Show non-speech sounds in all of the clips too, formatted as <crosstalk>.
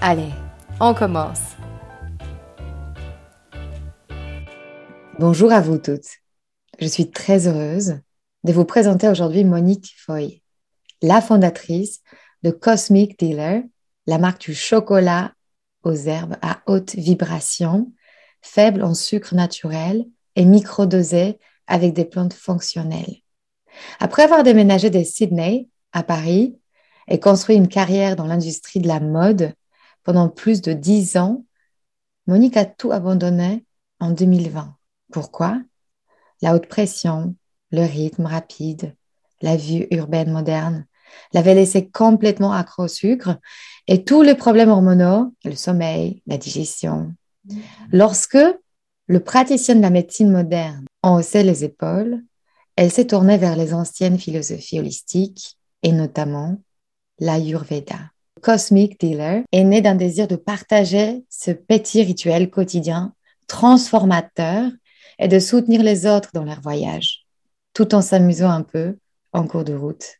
Allez, on commence. Bonjour à vous toutes. Je suis très heureuse de vous présenter aujourd'hui Monique Foy, la fondatrice de Cosmic Dealer, la marque du chocolat aux herbes à haute vibration, faible en sucre naturel et microdosé avec des plantes fonctionnelles. Après avoir déménagé de Sydney à Paris et construit une carrière dans l'industrie de la mode, pendant plus de dix ans, Monique a tout abandonné en 2020. Pourquoi? La haute pression, le rythme rapide, la vie urbaine moderne l'avaient laissé complètement accro au sucre et tous les problèmes hormonaux, le sommeil, la digestion. Lorsque le praticien de la médecine moderne en haussait les épaules, elle s'est tournée vers les anciennes philosophies holistiques et notamment l'Ayurveda. Cosmic Dealer est né d'un désir de partager ce petit rituel quotidien transformateur et de soutenir les autres dans leur voyage, tout en s'amusant un peu en cours de route.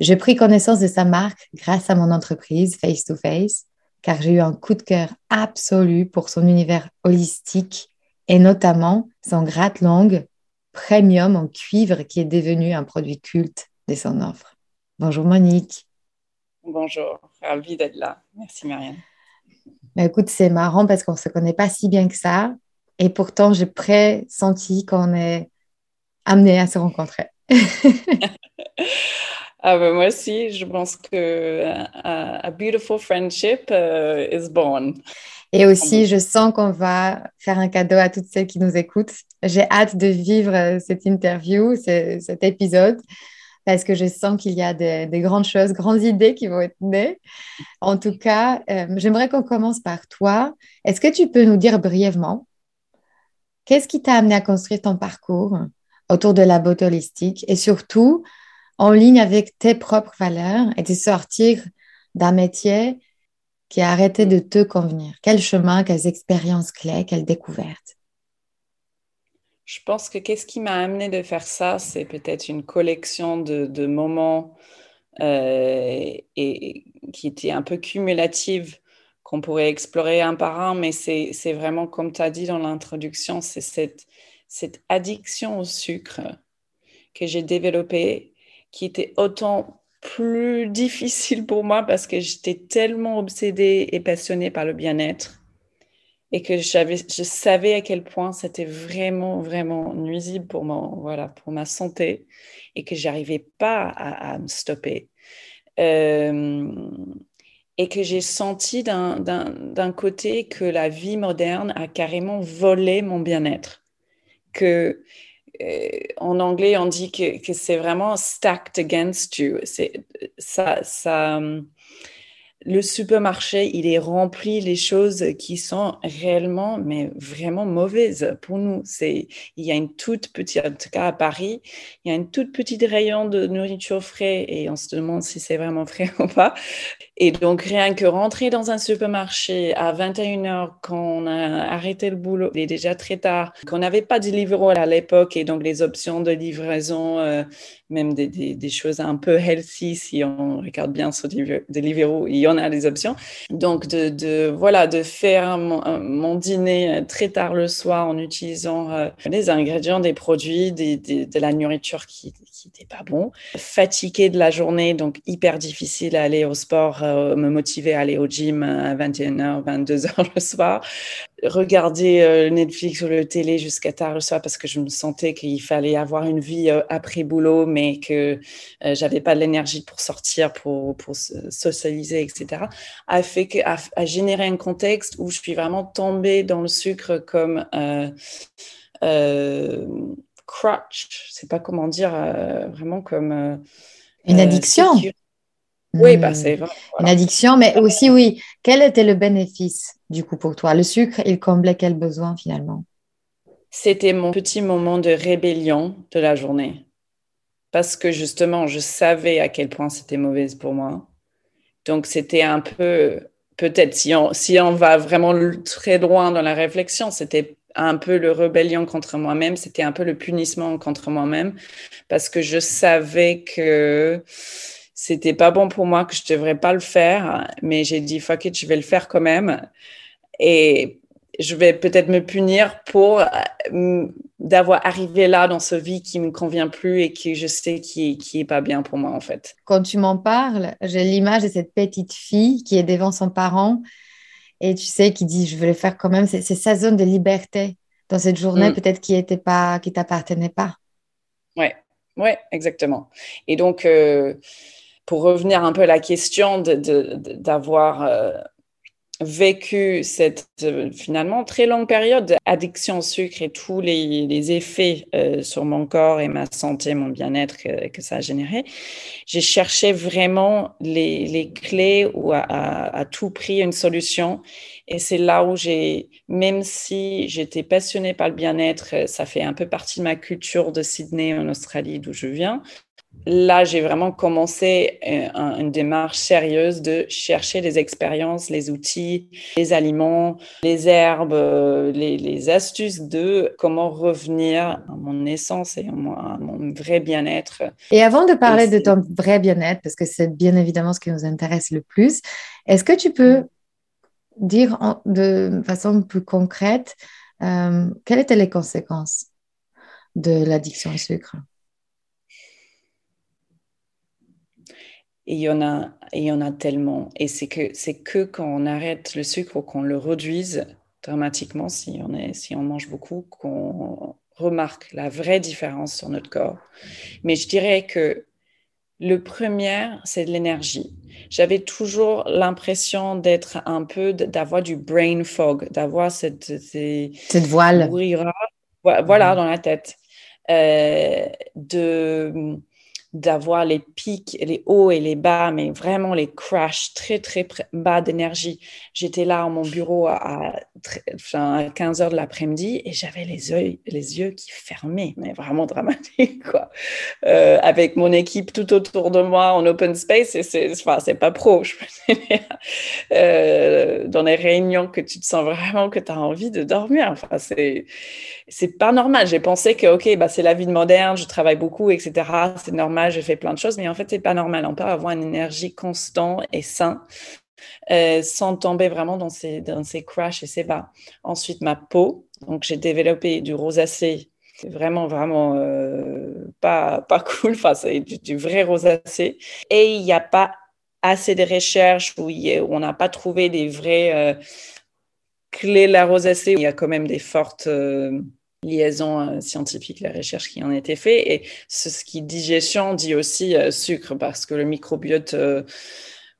J'ai pris connaissance de sa marque grâce à mon entreprise Face to Face, car j'ai eu un coup de cœur absolu pour son univers holistique et notamment son gratte-langue premium en cuivre qui est devenu un produit culte de son offre. Bonjour Monique. Bonjour, ravie d'être là. Merci Marianne. Mais écoute, c'est marrant parce qu'on ne se connaît pas si bien que ça. Et pourtant, j'ai pressenti qu'on est amené à se rencontrer. <laughs> ah ben moi aussi, je pense que a, beautiful friendship uh, is born. Et aussi, je sens qu'on va faire un cadeau à toutes celles qui nous écoutent. J'ai hâte de vivre cette interview, cet épisode parce que je sens qu'il y a des, grandes choses, grandes idées qui vont être nées. En tout cas, euh, j'aimerais qu'on commence par toi. Est-ce que tu peux nous dire brièvement qu'est-ce qui t'a amené à construire ton parcours autour de la beauté holistique et surtout en ligne avec tes propres valeurs et de sortir d'un métier qui a arrêté de te convenir? Quel chemin, quelles expériences clés, quelles découvertes? Je pense que qu'est-ce qui m'a amené de faire ça, c'est peut-être une collection de, moments euh, et, qui était un peu cumulative qu'on pourrait explorer un par un, mais c'est vraiment, comme tu as dit dans l'introduction, c'est cette, cette addiction au sucre que j'ai développée qui était autant plus <laughs> difficile pour moi parce que j'étais tellement obsédée et passionnée par le bien-être et que je savais à quel point c'était vraiment, vraiment nuisible pour, mon, voilà, pour ma santé et que j'arrivais pas à, me stopper. Euh, et que j'ai senti d'un côté que la vie moderne a carrément volé mon bien-être. Que euh, en anglais, on dit que, que c'est vraiment stacked against you. Ça, ça, le supermarché, il est rempli les choses qui sont réellement, mais vraiment mauvaises pour nous. C'est, il y a une toute petite, en tout cas à Paris, il y a une toute petite rayon de nourriture frais et on se demande si c'est vraiment frais <laughs> ou pas. Et donc, rien que rentrer dans un supermarché à 21h quand on a arrêté le boulot, il est déjà très tard, qu'on n'avait pas de livre à l'époque et donc les options de livraison, euh, même des, choses un peu healthy si on regarde bien sur Deliveroo, il y en a des options. Donc de, voilà de faire mon, dîner très tard le soir en utilisant euh, des ingrédients, des produits, de la nourriture qui n'était pas bon. Fatigué de la journée, donc hyper difficile à aller au sport, euh, me motiver à aller au gym à 21h, 22h le soir regarder euh, Netflix ou le télé jusqu'à tard le soir parce que je me sentais qu'il fallait avoir une vie euh, après boulot, mais que j'avais pas l'énergie pour sortir, pour, pour socialiser, etc., a fait que, a, généré un contexte où je suis vraiment tombée dans le sucre comme crutch, je sais pas comment dire, vraiment comme une addiction. Oui, bah, hmm. c'est Une addiction, mais aussi, oui, quel était le bénéfice du coup pour toi? Le sucre, il comblait quel besoin finalement? C'était mon petit moment de rébellion de la journée. Parce que justement, je savais à quel point c'était mauvaise pour moi. Donc, c'était un peu, peut-être, si on, si on va vraiment très loin dans la réflexion, c'était un peu le rébellion contre moi-même, c'était un peu le punissement contre moi-même, parce que je savais que c'était pas bon pour moi, que je devrais pas le faire, mais j'ai dit fuck it, je vais le faire quand même. Et je vais peut-être me punir pour euh, d'avoir arrivé là dans ce vie qui me convient plus et qui je sais qui, qui est pas bien pour moi en fait. Quand tu m'en parles, j'ai l'image de cette petite fille qui est devant son parent et tu sais qui dit je vais le faire quand même. C'est sa zone de liberté dans cette journée mm. peut-être qui était pas qui t'appartenait pas. Ouais, ouais, exactement. Et donc euh, pour revenir un peu à la question d'avoir euh, vécu cette euh, finalement très longue période d'addiction au sucre et tous les, effets euh, sur mon corps et ma santé, mon bien-être que, ça a généré, j'ai cherché vraiment les, clés ou à, tout prix une solution. Et c'est là où j'ai, même si j'étais passionnée par le bien-être, ça fait un peu partie de ma culture de Sydney en Australie d'où je viens, là, j'ai vraiment commencé euh, une démarche sérieuse de chercher les expériences, les outils, les aliments, les herbes, euh, les, astuces de comment revenir à mon essence et à mon, vrai bien-être. Et avant de parler de ton vrai bien-être, parce que c'est bien évidemment ce qui nous intéresse le plus, est-ce que tu peux dire de façon plus concrète euh, quelles étaient les conséquences de l'addiction au sucre? Il y en a, il y en a tellement. Et c'est que, c'est que quand on arrête le sucre ou qu'on le réduise dramatiquement, si on, est, si on mange beaucoup, qu'on remarque la vraie différence sur notre corps. Mais je dirais que le premier, c'est de l'énergie. J'avais toujours l'impression d'être un peu, d'avoir du brain fog, d'avoir cette, cette voile. Voilà, dans la tête. Euh, de d'avoir les pics, les hauts et les bas, mais vraiment les crashs très, très bas d'énergie. J'étais là à mon bureau à, à 15 heures de l'après-midi et j'avais les yeux, les yeux qui fermaient, mais vraiment dramatique, quoi. Euh, avec mon équipe tout autour de moi en open space, et c'est, pas pro. Je euh, dans les réunions que tu te sens vraiment que tu as envie de dormir. Enfin, c'est, c'est pas normal. J'ai pensé que, OK, bah, c'est la vie moderne, je travaille beaucoup, etc. C'est normal, je fais plein de choses, mais en fait, c'est pas normal. On peut avoir une énergie constante et sain euh, sans tomber vraiment dans ces, dans ces crashs et ces bas. Ensuite, ma peau. Donc, j'ai développé du rosacée. C'est vraiment, vraiment euh, pas, pas <laughs> cool. Enfin, c'est du, vrai rosacée. Et il n'y a pas assez de recherches où, on n'a pas trouvé des vraies euh, clés de la rosacée. Il y a quand même des fortes liaisons scientifiques, la recherche qui en a été faite. Et ce, qui digestion dit aussi sucre parce que le microbiote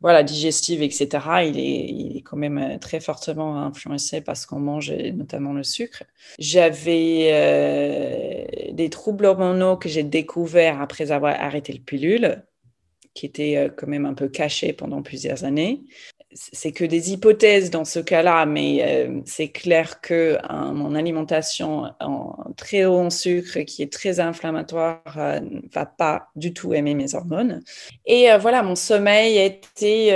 voilà, digestive, etc., il est, il est, quand même euh, très fortement influencé par ce qu'on mange, notamment le sucre. J'avais euh, des troubles hormonaux que j'ai découverts après avoir arrêté le pilule, qui étaient euh, quand même un peu cachés pendant plusieurs années. C'est que des hypothèses dans ce cas-là, mais euh, c'est clair que mon alimentation en très haut en sucre, qui est très inflammatoire, euh, ne va pas du tout aimer mes hormones. Et euh, voilà, mon sommeil a été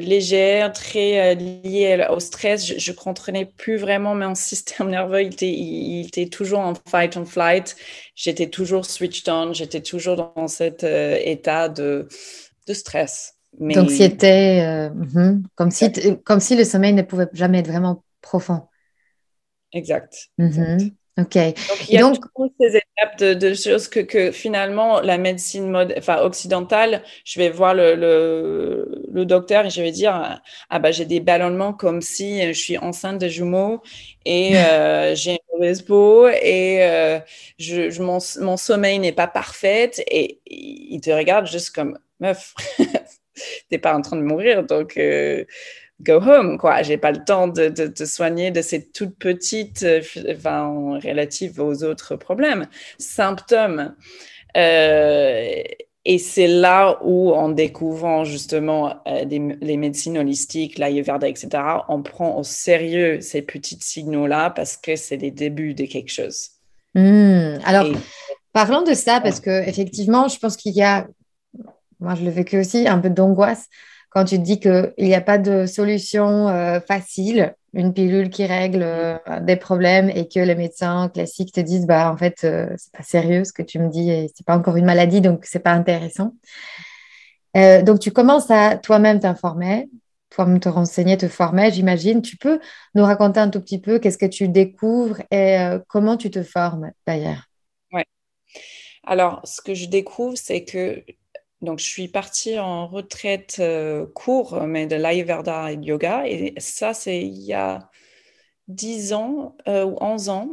léger, très lié au stress. Je ne comprenais plus vraiment mon <laughs> système nerveux. Il était, toujours en fight and flight. J'étais toujours switched on. J'étais toujours dans cet état de stress. Donc, c'était euh, mhm, comme, si, comme si le sommeil ne pouvait jamais être vraiment profond. Exact. Mhm, ok. Donc, il y a toutes ces étapes de, choses que, que, finalement, la médecine mode, enfin, occidentale, je vais voir le, le, docteur et je vais dire Ah, bah, j'ai des ballonnements comme si je suis enceinte de jumeaux et euh, <laughs> j'ai une mauvaise peau et euh, je, mon, mon sommeil n'est pas parfait. Et il te regarde juste comme meuf. T'es pas en train de mourir, donc euh, go home, quoi. J'ai pas le temps de, te soigner de ces toutes petites, euh, enfin, relatives aux autres problèmes, symptômes. Euh, et c'est là où, en découvrant justement les médecines holistiques, l'ayurveda, etc., on prend au sérieux ces petits signaux-là parce que c'est les débuts de quelque chose. Hmm. Alors, parlons de ça parce que effectivement, je pense qu'il y a moi je le vécu aussi, un peu d'angoisse quand tu te dis qu'il n'y a pas de solution euh, facile, une pilule qui règle euh, des problèmes et que les médecins classiques te disent bah en fait euh, c'est pas sérieux ce que tu me dis et c'est pas encore une maladie donc c'est pas intéressant. donc tu commences à toi-même t'informer, toi-même te renseigner, te former, j'imagine. Tu peux nous raconter un tout petit peu qu'est-ce que tu découvres et comment tu te formes d'ailleurs? Ouais. Alors, ce que je découvre, c'est que donc, je suis partie en retraite euh, court, mais de l'Ayurveda et de yoga. Et ça, c'est il y a 10 ans euh, ou 11 ans.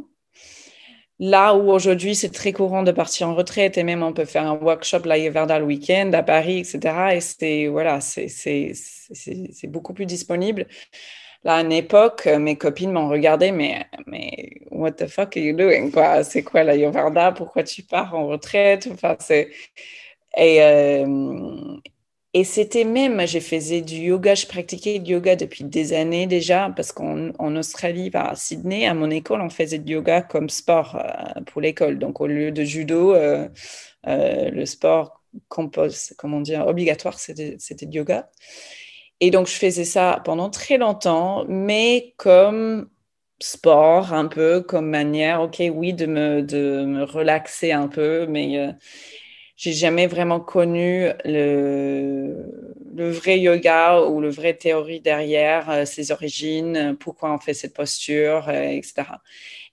Là où aujourd'hui, c'est très courant de partir en retraite et même on peut faire un workshop l'Ayurveda le week-end à Paris, etc. Et c'est voilà, c'est beaucoup plus disponible. Là, à une époque, mes copines m'ont regardé, mais, mais what the fuck are you doing? C'est quoi l'Ayurveda? Pourquoi tu pars en retraite? Enfin, c'est et, euh, et c'était même, j'ai faisais du yoga, je pratiquais du yoga depuis des années déjà, parce qu'en Australie, à Sydney, à mon école, on faisait du yoga comme sport euh, pour l'école. Donc au lieu de judo, euh, le sport compose, comment dire, obligatoire, c'était du yoga. Et donc je faisais ça pendant très longtemps, mais comme sport, un peu comme manière, ok, oui, de me, de me relaxer un peu, mais j'ai jamais vraiment connu le, vrai yoga ou le vrai théorie derrière euh, ses origines, pourquoi on fait cette posture, euh, etc.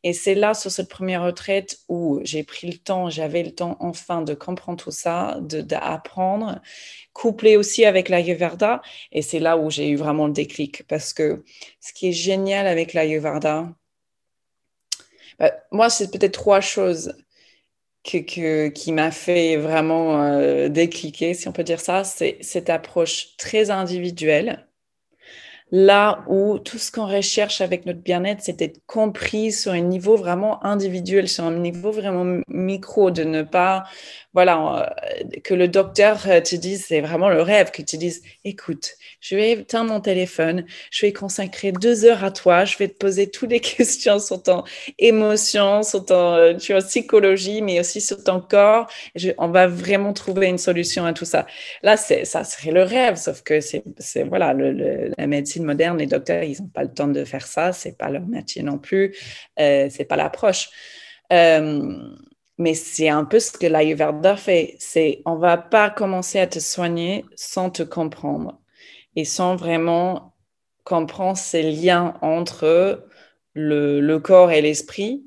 Et c'est là, sur cette première retraite, où j'ai pris le temps, j'avais le temps enfin de comprendre tout ça, d'apprendre, couplé aussi avec l'Ayurveda. Et c'est là où j'ai eu vraiment le déclic. Parce que ce qui est génial avec l'Ayurveda, bah, moi, c'est peut-être trois choses que, qui m'a fait vraiment euh, décliquer, si on peut dire ça, c'est cette approche très individuelle là où tout ce qu'on recherche avec notre bien-être, c'est d'être compris sur un niveau vraiment individuel, sur un niveau vraiment micro, de ne pas, voilà, euh, que le docteur euh, te dise, c'est vraiment le rêve, que tu dises, écoute, je vais éteindre mon téléphone, je vais consacrer deux heures à toi, je vais te poser toutes les <laughs> questions sur ton émotion, sur ton euh, psychologie, mais aussi sur ton corps. on va vraiment trouver une solution à tout ça. Là, ça serait le rêve, sauf que c'est, voilà, la médecine moderne, les docteurs, ils n'ont pas le temps de faire ça, c'est pas leur métier non plus, euh, c'est pas l'approche. Euh, mais c'est un peu ce que l'Ayurveda fait, c'est on va pas commencer à te soigner sans te comprendre et sans vraiment comprendre ces liens entre le, le corps et l'esprit,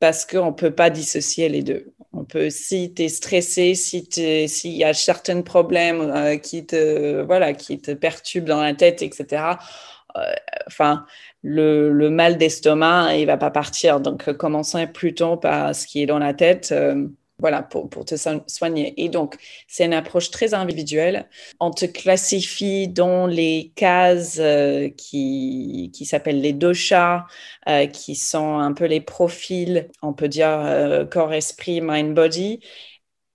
parce qu'on ne peut pas dissocier les deux. On peut, si tu es stressé, si s'il y a certains problèmes euh, qui te, voilà, qui te perturbent dans la tête, etc. Euh, enfin, le, mal d'estomac, il va pas partir. Donc, commençons plutôt par ce qui est dans la tête. Voilà, pour, te soigner. Et donc, c'est une approche très individuelle. On te classifie dans les cases euh, qui, qui s'appellent les doshas, euh, qui sont un peu les profils, on peut dire euh, corps, esprit, mind, body.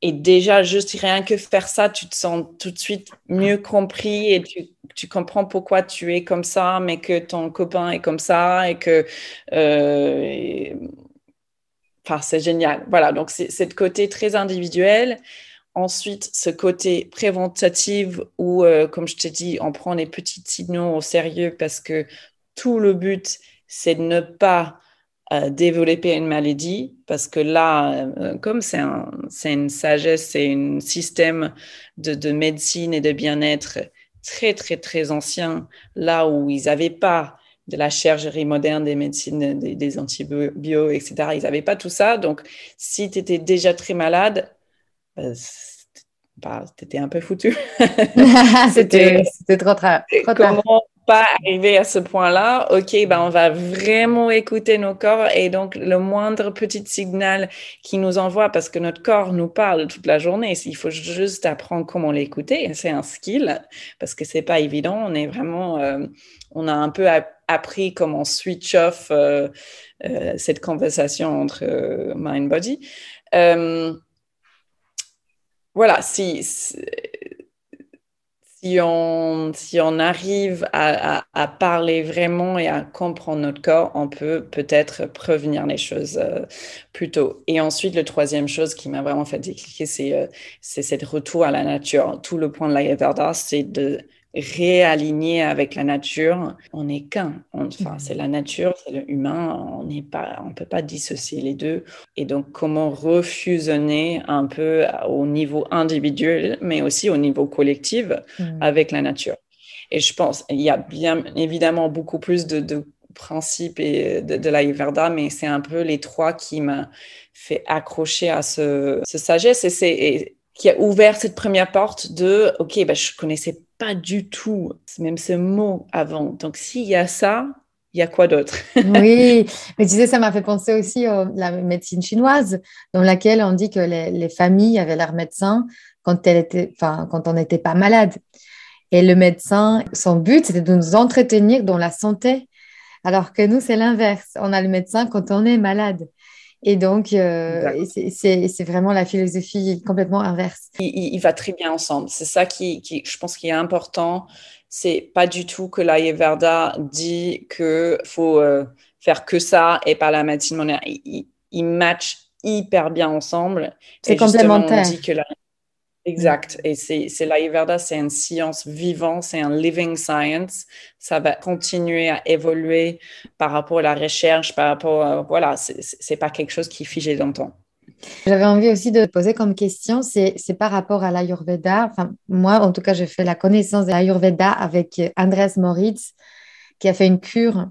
et déjà, juste rien que faire ça, tu te sens tout de suite mieux compris et tu, tu comprends pourquoi tu es comme ça, mais que ton copain est comme ça et que. Euh, c'est génial. Voilà, donc c'est ce côté très individuel. Ensuite, ce côté préventatif où, euh, comme je t'ai dit, on prend les petits signaux au sérieux parce que tout le but, c'est de ne pas développer une maladie, parce que là, euh, comme c'est un, une sagesse, c'est un système de, médecine et de bien-être très, très, très ancien, là où ils n'avaient pas de la chirurgie moderne, des médecines, des, des antibiotiques, etc. Ils n'avaient pas tout ça. Donc, si tu étais déjà très malade, bah, bah, tu étais un peu foutu. <laughs> <laughs> c'était trop, trop, trop tard pas arriver à ce point-là, ok, ben on va vraiment écouter nos corps et donc le moindre petit signal qui nous envoie, parce que notre corps nous parle toute la journée, il faut juste apprendre comment l'écouter. C'est un skill parce que c'est pas évident. On est vraiment, euh, on a un peu appris comment switch off euh, euh, cette conversation entre mind body. voilà, si si on, si on arrive à, à, parler vraiment et à comprendre notre corps, on peut peut-être prévenir les choses euh, plus tôt. Et ensuite, le troisième chose qui m'a vraiment fait décliquer, c'est euh, c'est cette retour à la nature. Tout le point de l'Ayurveda, c'est de réaligner avec la nature. On n'est qu'un. Enfin, mm. c'est la nature, c'est l'humain. On n'est pas, on peut pas dissocier les deux. Et donc, comment refusionner un peu au niveau individuel, mais aussi au niveau collectif mm. avec la nature. Et je pense, il y a bien évidemment beaucoup plus de, principes et de, de l'Ayurveda, mais c'est un peu les trois qui m'ont fait accrocher à ce, ce sagesse et c'est qui a ouvert cette première porte de ok, bah, je connaissais pas du tout même ce mot avant. Donc s'il y a ça, il y a quoi d'autre? <laughs> Oui, mais tu sais, ça m'a fait penser aussi à la médecine chinoise, dans laquelle on dit que les, familles avaient leur médecin quand, elle était, quand on n'était pas malade. Et le médecin, son but, c'était de nous entretenir dans la santé, alors que nous, c'est l'inverse. On a le médecin quand on est malade. Et donc, euh, c'est vraiment la philosophie complètement inverse. Il, va très bien ensemble. C'est ça qui, je pense, qui est important. C'est pas du tout que l'Ayurveda dit qu'il faut euh, faire que ça et pas la médecine moderne. Ils il matchent hyper bien ensemble. C'est complémentaire. On dit que Exact. Et c'est l'Ayurveda, c'est une science vivante, c'est un living science. Ça va continuer à évoluer par rapport à la recherche, par rapport à, voilà, c'est pas quelque chose qui est figé dans le temps. J'avais envie aussi de poser comme question, c'est par rapport à l'Ayurveda. Enfin, moi, en tout cas, j'ai fait la connaissance de l'Ayurveda avec Andrés Moritz, qui a fait une cure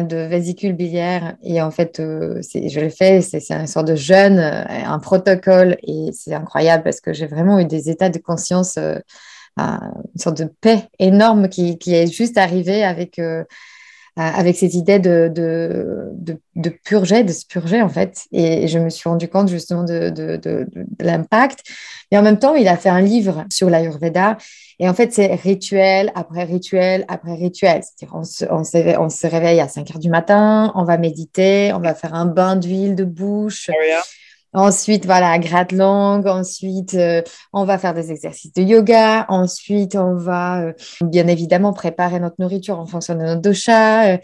de vésicule biliaire. Et en fait, euh, je l'ai fait, c'est une sorte de jeûne, euh, un protocole. Et c'est incroyable parce que j'ai vraiment eu des états de conscience, euh, une sorte de paix énorme qui, qui est juste arrivé avec avec cette idée de, de, de, purger, de se purger en fait. Et je me suis rendu compte justement de, de l'impact. Mais en même temps, il a fait un livre sur l'Ayurveda. Et en fait, c'est rituel après rituel après rituel. C'est-à-dire, on se, on, se, on se, réveille à 5 heures du matin, on va méditer, on va faire un bain d'huile de bouche. Ensuite, voilà, gratte-langue. Ensuite, euh, on va faire des exercices de yoga. Ensuite, on va euh, bien évidemment préparer notre nourriture en fonction de notre dosha. Euh,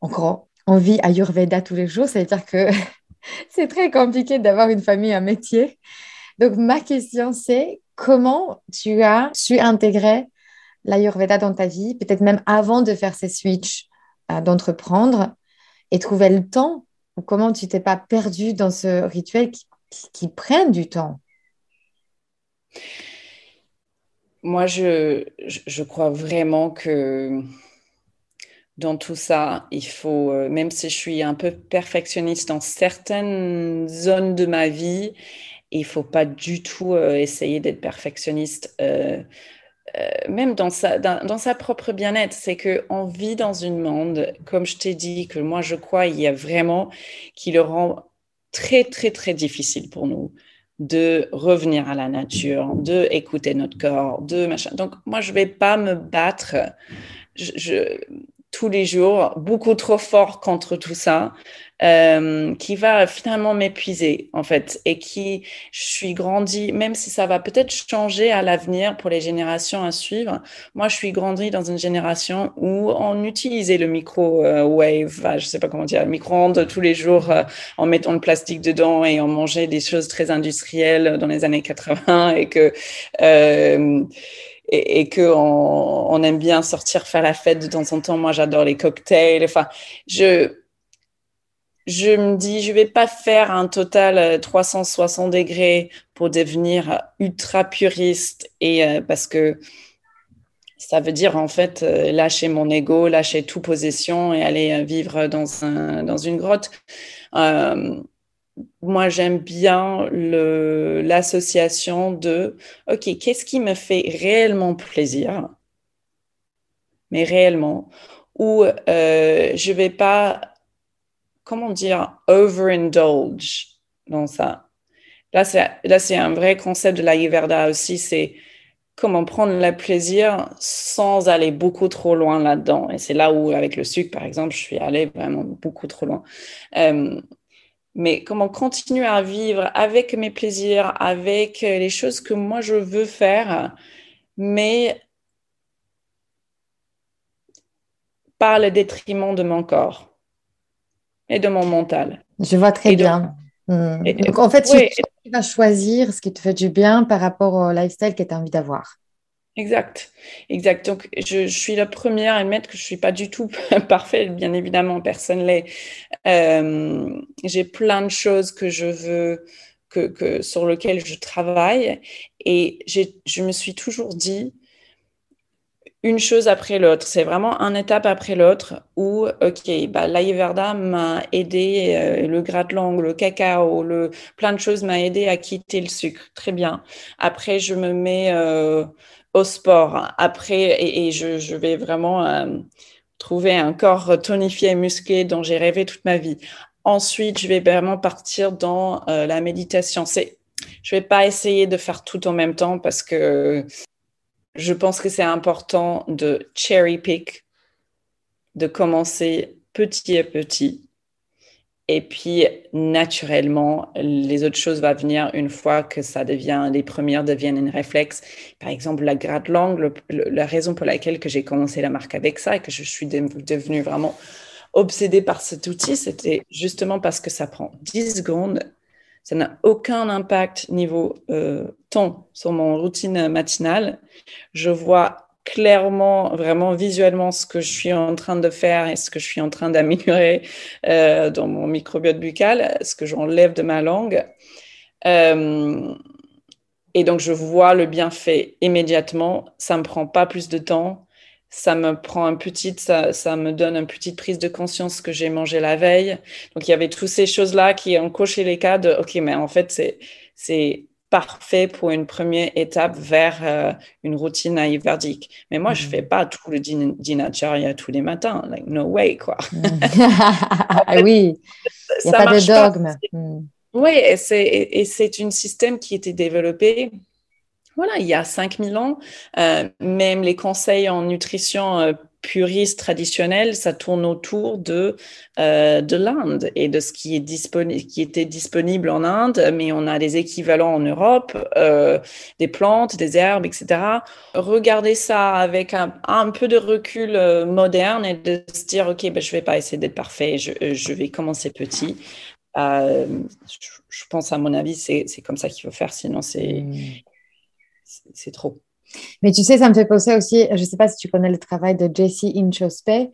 encore, on vit Ayurveda tous les jours. C'est-à-dire que <laughs> c'est très compliqué d'avoir une famille, un métier. Donc, ma question, c'est comment tu as su intégrer l'Ayurveda dans ta vie, peut-être même avant de faire ces switches, d'entreprendre et trouver le temps comment tu t'es pas perdu dans ce rituel qui, qui, prenne du temps? Moi, je, je, crois vraiment que dans tout ça, il faut, euh, même si je suis un peu perfectionniste dans certaines zones de ma vie, il faut pas du tout euh, essayer d'être perfectionniste. Euh, euh, même dans sa, dans, sa propre bien-être, c'est qu'on vit dans un monde, comme je t'ai dit, que moi je crois, il y a vraiment qui le rend très, très, très difficile pour nous de revenir à la nature, de écouter notre corps, de machin. Donc, moi, je vais pas me battre. Tous les jours, beaucoup trop fort contre tout ça, euh, qui va finalement m'épuiser en fait et qui je suis grandi, même si ça va peut-être changer à l'avenir pour les générations à suivre. Moi, je suis grandi dans une génération où on utilisait le micro-wave, je sais pas comment dire, micro-ondes tous les jours euh, en mettant le plastique dedans et on mangeait des choses très industrielles dans les années 80 et que euh, et, et que on, aime bien sortir faire la fête de temps en temps. Moi, j'adore les cocktails. Enfin, je je me dis, je vais pas faire un total 360 euh, degrés pour devenir ultra puriste et euh, parce que ça veut dire en fait euh, lâcher mon ego, lâcher toute possession et aller vivre dans, un, dans une grotte. Euh, moi, j'aime bien l'association de, OK, qu'est-ce qui me fait réellement plaisir, mais réellement, euh, je vais pas comment dire, overindulge dans ça. Là, c'est un vrai concept de l'Ayurveda aussi, c'est comment prendre le plaisir sans aller beaucoup trop loin là-dedans. Et c'est là où, avec le sucre, par exemple, je suis allée vraiment beaucoup trop loin. Euh, mais comment continuer à vivre avec mes plaisirs, avec les choses que moi je veux faire, mais par le détriment de mon corps et de mon mental. Je vois très bien. Hmm. Donc, en fait, tu, vas choisir ce qui te fait du bien par rapport au lifestyle que tu as envie d'avoir. Exact, exact. Donc, je, suis la première à admettre que je suis pas du tout <laughs> parfaite, bien évidemment, personne l'est. Euh, j'ai plein de choses que je veux, que, que sur lesquelles je travaille, et je me suis toujours dit, une chose après l'autre. C'est vraiment un étape après l'autre où, OK, bah, l'Ayurveda m'a aidé, euh, le gratte-langue, le cacao, le, plein de choses m'a aidé à quitter le sucre. Très bien. Après, je me mets euh, au sport. Après, et, je, je, vais vraiment euh, trouver un corps tonifié et musclé dont j'ai rêvé toute ma vie. Ensuite, je vais vraiment partir dans la méditation. C'est, je vais pas essayer de faire tout en même temps parce que je pense que c'est important de cherry pick, de commencer petit à petit. Et puis, naturellement, les autres choses vont venir une fois que ça devient, les premières deviennent un réflexe. Par exemple, la grade langue, la raison pour laquelle que j'ai commencé la marque avec ça et que je suis devenue vraiment obsédée par cet outil, c'était justement parce que ça prend 10 secondes ça n'a aucun impact niveau euh, temps sur mon routine matinale. Je vois clairement, vraiment visuellement ce que je suis en train de faire et ce que je suis en train d'améliorer euh, dans mon microbiote buccal, ce que j'enlève de ma langue. Euh, et donc, je vois le bienfait immédiatement. Ça me prend pas plus de temps ça me prend un petit, ça, ça me donne une petite prise de conscience que j'ai mangé la veille. Donc il y avait toutes ces choses-là qui ont coché les cas de OK, mais en fait c'est c'est parfait pour une première étape vers euh, une routine ayurvédique. Mais moi, je mm-hmm. fais pas tout le din dinacharya tous les matins. Like, no way, quoi. <laughs> Ah <laughs> oui, il n'y a pas de dogme. Mm. Oui, et c'est un système qui a été développé voilà, il y a 5000 ans, euh, même les conseils en nutrition euh, puristes traditionnels, ça tourne autour de, euh, de l'Inde et de ce qui, était disponible en Inde, mais on a des équivalents en Europe, euh, des plantes, des herbes, etc. Regardez ça avec un, un peu de recul moderne et de se dire, OK, ben, je vais pas essayer d'être parfait, je, vais commencer petit. Je, pense, à mon avis, c'est comme ça qu'il faut faire, sinon c'est... C'est trop. Mais tu sais, ça me fait penser aussi, je ne sais pas si tu connais le travail de Jessie Inchospé,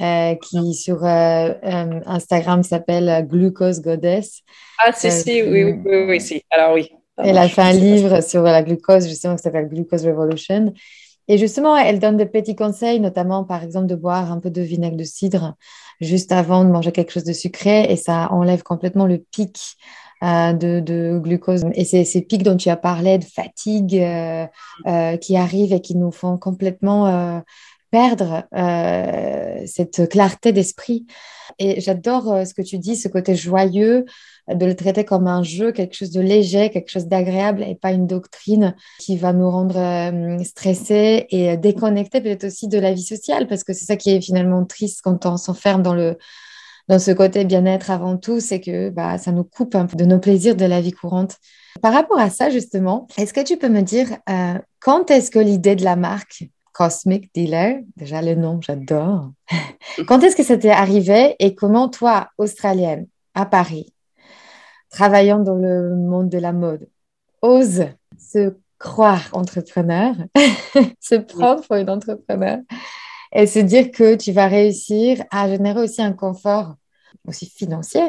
euh, qui sur euh, euh, Instagram s'appelle Glucose Goddess. Ah, si, si, oui, oui, oui, si. Alors oui. Elle a fait un livre sur la glucose, justement, qui s'appelle Glucose Revolution. Et justement, elle donne de petits conseils, notamment, par exemple, de boire un peu de vinaigre de cidre juste avant de manger quelque chose de sucré, et ça enlève complètement le pic euh, de, glucose. Et c'est ces pics dont tu as parlé, de fatigue euh, euh, qui arrivent et qui nous font complètement perdre cette clarté d'esprit. Et j'adore ce que tu dis, ce côté joyeux, de le traiter comme un jeu, quelque chose de léger, quelque chose d'agréable et pas une doctrine qui va nous rendre euh, stressés et déconnectés peut-être aussi de la vie sociale parce que c'est ça qui est finalement triste quand on s'enferme dans le dans ce côté bien-être avant tout, c'est que bah, ça nous coupe un peu de nos plaisirs de la vie courante. Par rapport à ça, justement, est-ce que tu peux me dire euh, quand est-ce que l'idée de la marque Cosmic Dealer, déjà le nom, j'adore, <laughs> quand est-ce que ça t'est arrivé et comment toi, Australienne, à Paris, travaillant dans le monde de la mode, ose se croire entrepreneur, <laughs> se prendre pour une entrepreneur? Et se dire que tu vas réussir à générer aussi un confort aussi financier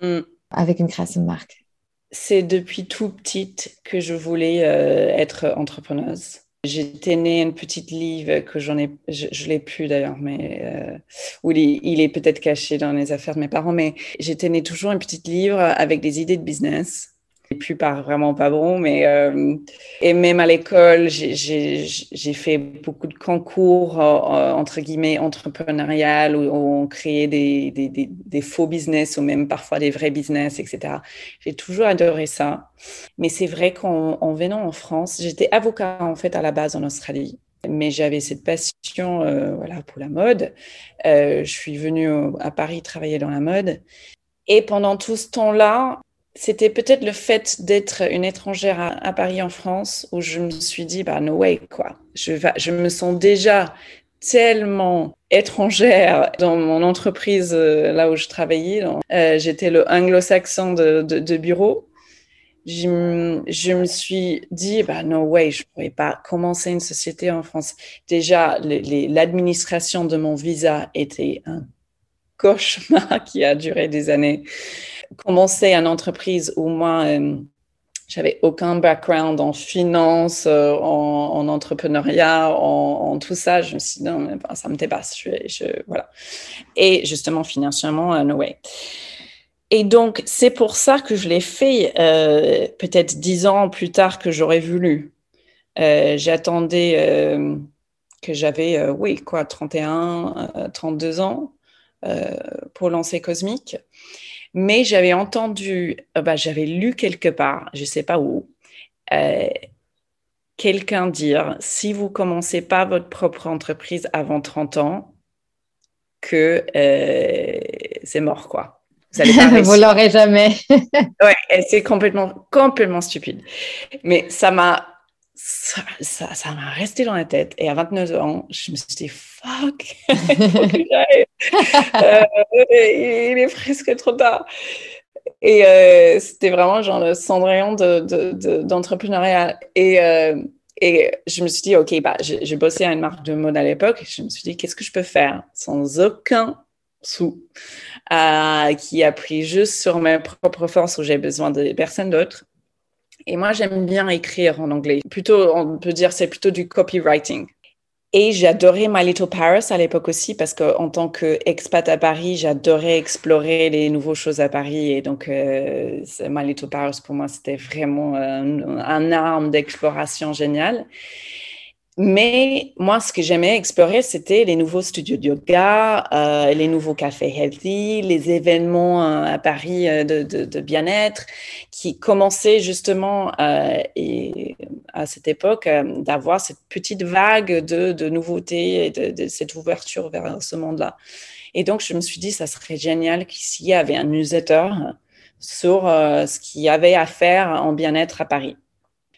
mm. avec une création de marque C'est depuis tout petite que je voulais euh, être entrepreneuse. J'étais née une petite livre que j'en ai, je, l'ai plus d'ailleurs, mais euh, où il est, peut-être caché dans les affaires de mes parents, mais j'étais née toujours une petite livre avec des idées de business. Et puis pas vraiment pas bon, mais euh, et même à l'école, j'ai fait beaucoup de concours euh, entre guillemets entrepreneurial où, on créait des, des, des, faux business ou même parfois des vrais business, etc. J'ai toujours adoré ça. Mais c'est vrai qu'en venant en France, j'étais avocat en fait à la base en Australie mais j'avais cette passion euh, voilà, pour la mode. je suis venue à Paris travailler dans la mode. Et pendant tout ce temps-là, c'était peut-être le fait d'être une étrangère à, Paris en France où je me suis dit, bah, no way, quoi. Je, me sens déjà tellement étrangère dans mon entreprise euh, là où je travaillais. Euh, j'étais le anglo-saxon de, bureau. Je, je, me suis dit, bah, no way, je ne pourrais pas commencer une société en France. Déjà, l'administration de mon visa était un cauchemar <laughs> qui a duré des années commencer une entreprise où moi, euh, j'avais aucun background en finance, euh, en, entrepreneuriat, en, tout ça. Je me suis dit, non, ça me dépasse. Je, voilà. Et justement, financièrement, euh, no way. Et donc, c'est pour ça que je l'ai fait peut-être dix ans plus tard que j'aurais voulu. J'attendais que j'avais, oui, quoi, 31, 32 ans pour lancer Cosmique. Mais j'avais entendu, euh, bah, j'avais lu quelque part, je ne sais pas où, euh, quelqu'un dire, si vous commencez pas votre propre entreprise avant 30 ans, que euh, c'est mort, quoi. Vous ne <laughs> l'aurez jamais. <laughs> ouais, c'est complètement, complètement stupide. Mais ça m'a ça, ça, m'a resté dans la tête. Et à 29 ans, je me suis dit, fuck, euh, <laughs> il est presque trop tard. Et euh, c'était vraiment genre le cendrillon d'entrepreneuriat. De, et, euh, et je me suis dit, OK, bah, j'ai bossé à une marque de mode à l'époque. Je me suis dit, qu'est-ce que je peux faire sans aucun sou, qui a pris juste sur mes propres forces où j'ai besoin de personne d'autre et moi, j'aime bien écrire en anglais. Plutôt, on peut dire, c'est plutôt du copywriting. Et j'adorais My Little Paris à l'époque aussi parce qu'en tant qu'expat à Paris, j'adorais explorer les nouvelles choses à Paris. Et donc, euh, My Little Paris, pour moi, c'était vraiment un, un arme d'exploration géniale. Mais moi, ce que j'aimais explorer, c'était les nouveaux studios de yoga, euh, les nouveaux cafés healthy, les événements euh, à Paris euh, de, de, de bien-être qui commençaient justement et à cette époque d'avoir cette petite vague de, de nouveautés et de, cette ouverture vers ce monde-là. Et donc, je me suis dit, ça serait génial s'il y avait un newsletter sur ce qu'il y avait à faire en bien-être à Paris.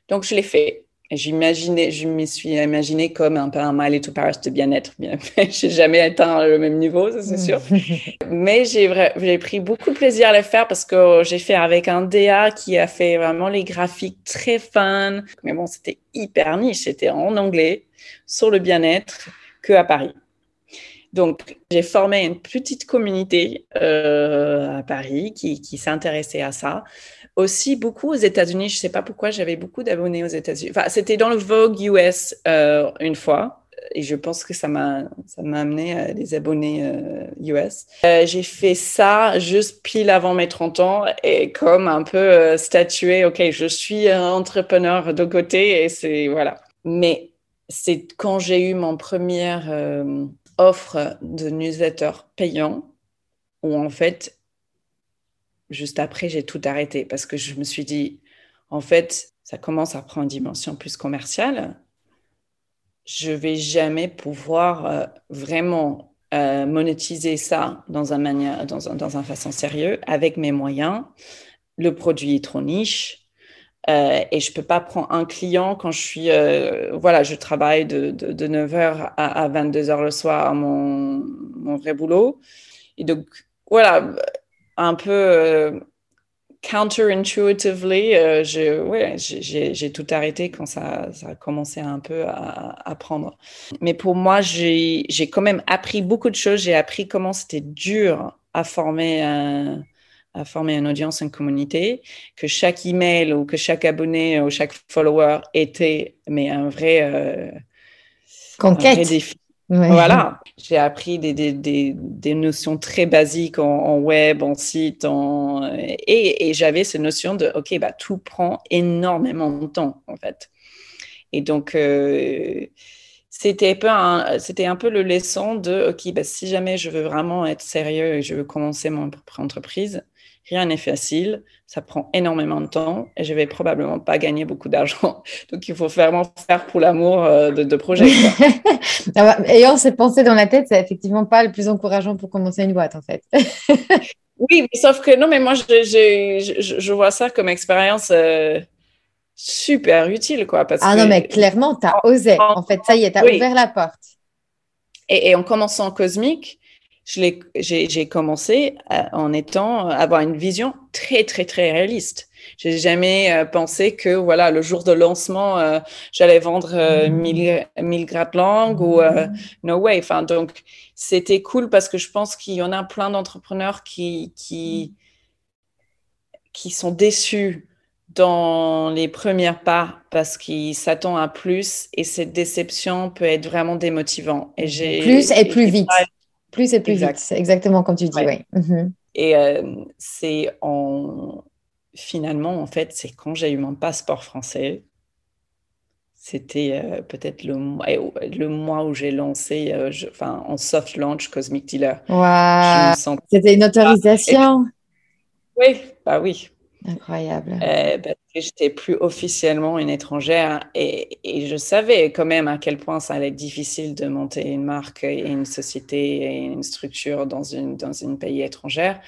Donc, je l'ai fait. J'imaginais, je me suis imaginé comme un peu un My Little Paris de bien-être. Bien, <laughs> j'ai jamais atteint le même niveau, ça c'est sûr. <laughs> Mais j'ai pris beaucoup de plaisir à le faire parce que j'ai fait avec un DA qui a fait vraiment les graphiques très fun. Mais bon, c'était hyper niche. C'était en anglais sur le bien-être que à Paris. Donc, j'ai formé une petite communauté euh, à Paris qui, qui s'intéressait à ça aussi beaucoup aux États-Unis. Je ne sais pas pourquoi j'avais beaucoup d'abonnés aux États-Unis. Enfin, c'était dans le Vogue US euh, une fois. Et je pense que ça m'a, ça m'a amené à des abonnés US. Euh, j'ai fait ça juste pile avant mes 30 ans et comme un peu euh, statué, OK, je suis un entrepreneur de côté et c'est, voilà. Mais c'est quand j'ai eu mon première offre de newsletter payant où en fait, juste après, j'ai tout arrêté parce que je me suis dit, en fait, ça commence à prendre une dimension plus commerciale. Je vais jamais pouvoir euh, vraiment euh, monétiser ça dans un manière, dans un, dans un façon sérieux avec mes moyens. Le produit est trop niche. Euh, et je peux pas prendre un client quand je suis, voilà, je travaille de, de, 9h à, à 22h le soir à mon, mon vrai boulot. Et donc, voilà, un peu euh, counterintuitively, euh, j'ai tout arrêté quand ça, ça, a commencé un peu à, à prendre. Mais pour moi, j'ai quand même appris beaucoup de choses. J'ai appris comment c'était dur à former un, à former une audience, une communauté, que chaque email ou que chaque abonné ou chaque follower était mais un vrai, euh, Un vrai défi. Voilà, j'ai appris des, des, des, notions très basiques en, web, en site, en... et, et j'avais cette notion de, OK, bah, tout prend énormément de temps, en fait. Et donc, euh, c'était un, un peu le leçon de, OK, bah, si jamais je veux vraiment être sérieux et je veux commencer mon propre entreprise, rien n'est facile, ça prend énormément de temps et je vais probablement pas gagner beaucoup d'argent. <laughs> Donc il faut vraiment faire pour l'amour euh, de, de projet. <laughs> Ayant ces pensées dans la tête, c'est effectivement pas le plus encourageant pour commencer une boîte en fait. <laughs> oui, mais sauf que non, mais moi je, je, je vois ça comme expérience. Euh, super utile quoi parce ah non mais clairement tu as osé en, fait ça y est tu as ouvert la porte et, et en commençant cosmique j'ai commencé en étant avoir une vision très très très réaliste. J'ai jamais euh, pensé que voilà le jour de lancement euh, j'allais vendre 1000 euh, 1000 grattes langues ou no way. Enfin donc c'était cool parce que je pense qu'il y en a plein d'entrepreneurs qui qui qui sont déçus dans les premiers pas parce qu'ils s'attendent à plus et cette déception peut être vraiment démotivant. Et plus et plus vite. Plus et plus vite, c'est exactement comme tu dis, oui. Mhm. Et euh, c'est en finalement, en fait, c'est quand j'ai eu mon passeport français. C'était euh, peut-être le, mois, le mois où j'ai lancé, euh, enfin, en soft launch Cosmic Dealer. Wow. C'était une autorisation. Oui, bah oui. Incroyable. Euh, parce que j'étais plus officiellement une étrangère et, je savais quand même à quel point ça allait être difficile de monter une marque et une société et une structure dans une dans pays étrangère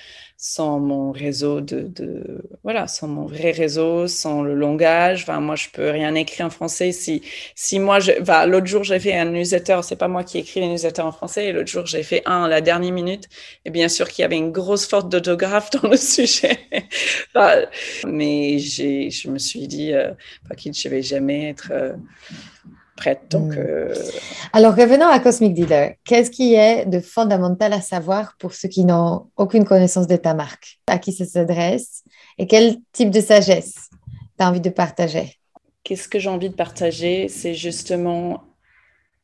sans mon réseau de, de, voilà sans mon vrai réseau sans le langage. Enfin moi je peux rien écrire en français. Si si moi je enfin, l'autre jour j'ai fait un newsletter. C'est pas moi qui écris les newsletters en français. Et l'autre jour j'ai fait un à la dernière minute. Et bien sûr qu'il y avait une grosse faute d'autographe <laughs> dans le sujet. Mais j'ai je me suis dit euh, je vais jamais être euh, donc, hmm. euh, Alors, revenons à Cosmic Dealer. Qu'est-ce qui est de fondamental à savoir pour ceux qui n'ont aucune connaissance de ta marque? À qui ça s'adresse? Et quel type de sagesse tu as envie de partager? Qu'est-ce que j'ai envie de partager? C'est justement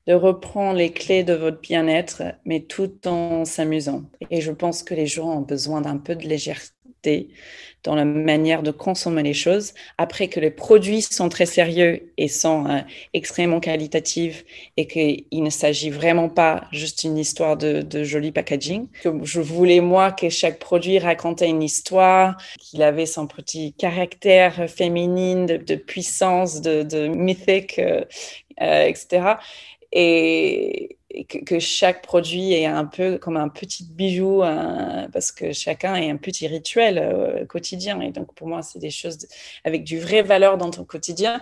de reprendre les clés de votre bien-être, mais tout en s'amusant. Et je pense que les gens ont besoin d'un peu de légèreté dans la manière de consommer les choses. Après que les produits sont très sérieux et sont euh, extrêmement qualitatifs et qu'il ne s'agit vraiment pas juste une histoire de, joli packaging. Je voulais, moi, que chaque produit racontait une histoire, qu'il avait son petit caractère féminine, de, puissance, de, mythique, euh, euh, etc et, que, chaque produit est un peu comme un petit bijou parce que chacun est un petit rituel euh, quotidien et donc pour moi c'est des choses avec du vrai valeur dans ton quotidien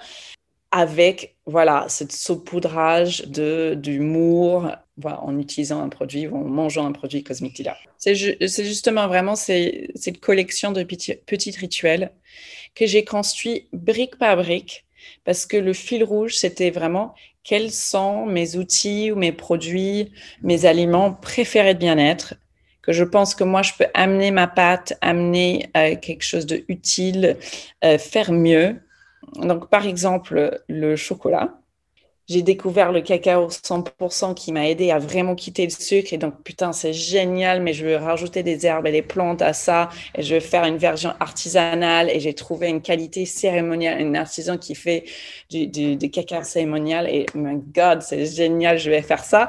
avec voilà ce saupoudrage d'humour en utilisant un produit ou en mangeant un produit Dealer. C'est justement vraiment cette collection de petits, petits rituels que j'ai construit brique par brique parce que le fil rouge c'était vraiment quels sont mes outils ou mes produits, mes aliments préférés de bien-être, que je pense que moi, je peux amener ma pâte, amener euh, quelque chose de utile, euh, faire mieux. Donc, par exemple, le chocolat j'ai découvert le cacao 100% qui m'a aidé à vraiment quitter le sucre. Et donc, putain, c'est génial, mais je veux rajouter des herbes et des plantes à ça. Et je vais faire une version artisanale. Et j'ai trouvé une qualité cérémoniale, un artisan qui fait du, du, cacao cérémonial. Et my God, c'est génial, je vais faire ça.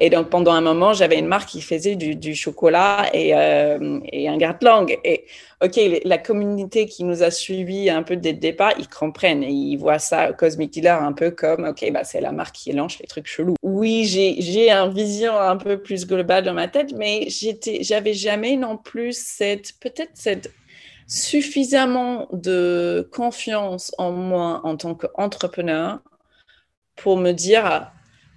Et donc, pendant un moment, j'avais une marque qui faisait du, chocolat et, euh, et un gratte-langue. Et OK, la communauté qui nous a suivis un peu dès le départ, ils comprennent ils voient ça, Cosmic Dealer, un peu comme OK, bah, c'est la marque qui lance les trucs chelous. Oui, j'ai une vision un peu plus globale dans ma tête, mais j'avais jamais non plus cette, peut-être cette suffisamment de confiance en moi en tant qu'entrepreneur pour me dire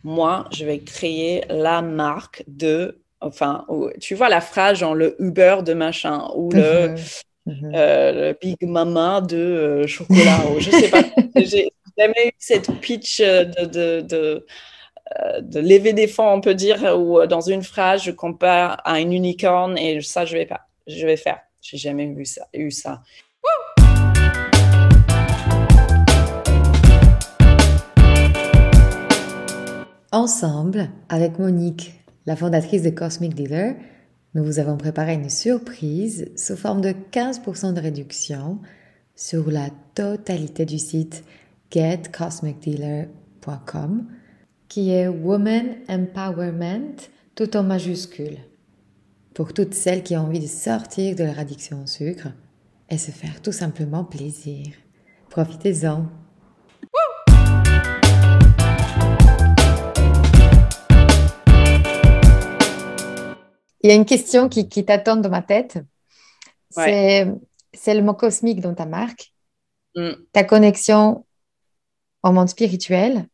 moi, je vais créer la marque de, enfin, tu vois la phrase genre le Uber de machin ou le. Euh, Big Mama de euh, chocolat. je sais pas. <laughs> J'ai jamais eu cette pitch de, de, de, euh, de, lever des fonds, on peut dire, où dans une phrase, je compare à une unicorne et ça, je vais pas, je vais faire. J'ai jamais vu ça, eu ça. Ensemble, avec Monique, la fondatrice de Cosmic Dealer, nous vous avons préparé une surprise sous forme de 15% de réduction sur la totalité du site getcosmicdealer.com qui est Woman Empowerment tout en majuscule pour toutes celles qui ont envie de sortir de leur addiction au sucre et se faire tout simplement plaisir. Profitez-en. Il y a une question qui, t'attend dans ma tête. C'est le mot cosmique dans ta marque, mm. ta connexion au monde spirituel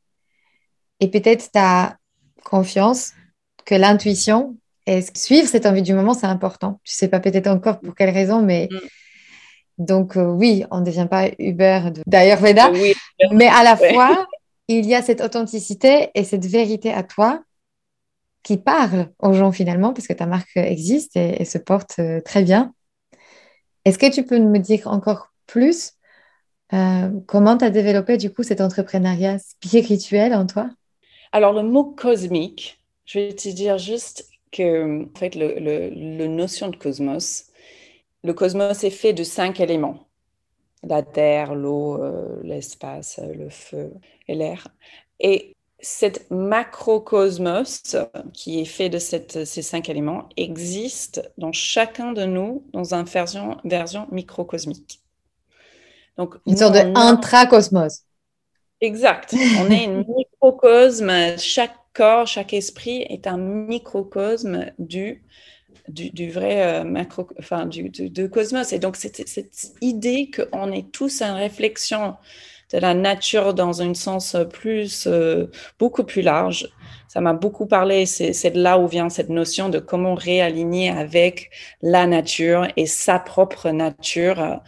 et peut-être ta confiance que l'intuition et suivre cette envie du moment, c'est important. Je ne sais pas peut-être encore pour quelle raison, mais mm. donc euh, oui, on ne devient pas Uber d'Ayurveda, mais à la fois, il y a cette authenticité et cette vérité à toi qui parle aux gens finalement, parce que ta marque existe et, se porte euh, très bien. Est-ce que tu peux me dire encore plus euh, comment tu as développé du coup cet entrepreneuriat spirituel en toi? Alors le mot cosmique, je vais te dire juste que en fait le, notion de cosmos, le cosmos est fait de cinq éléments la terre, l'eau, euh, l'espace, le feu et l'air. Cette macrocosmos qui est fait de cette, ces cinq éléments existe dans chacun de nous dans une version, version microcosmique. Donc, une sorte de intracosmos. Exact. <laughs> On est une microcosme. Chaque corps, chaque esprit est un microcosme du, du, vrai euh, macro, enfin, du, de cosmos. Et donc, cette, cette idée qu'on est tous en réflexion de la nature dans un sens plus, euh, beaucoup plus large. Ça m'a beaucoup parlé. C'est de là où vient cette notion de comment réaligner avec la nature et sa propre nature.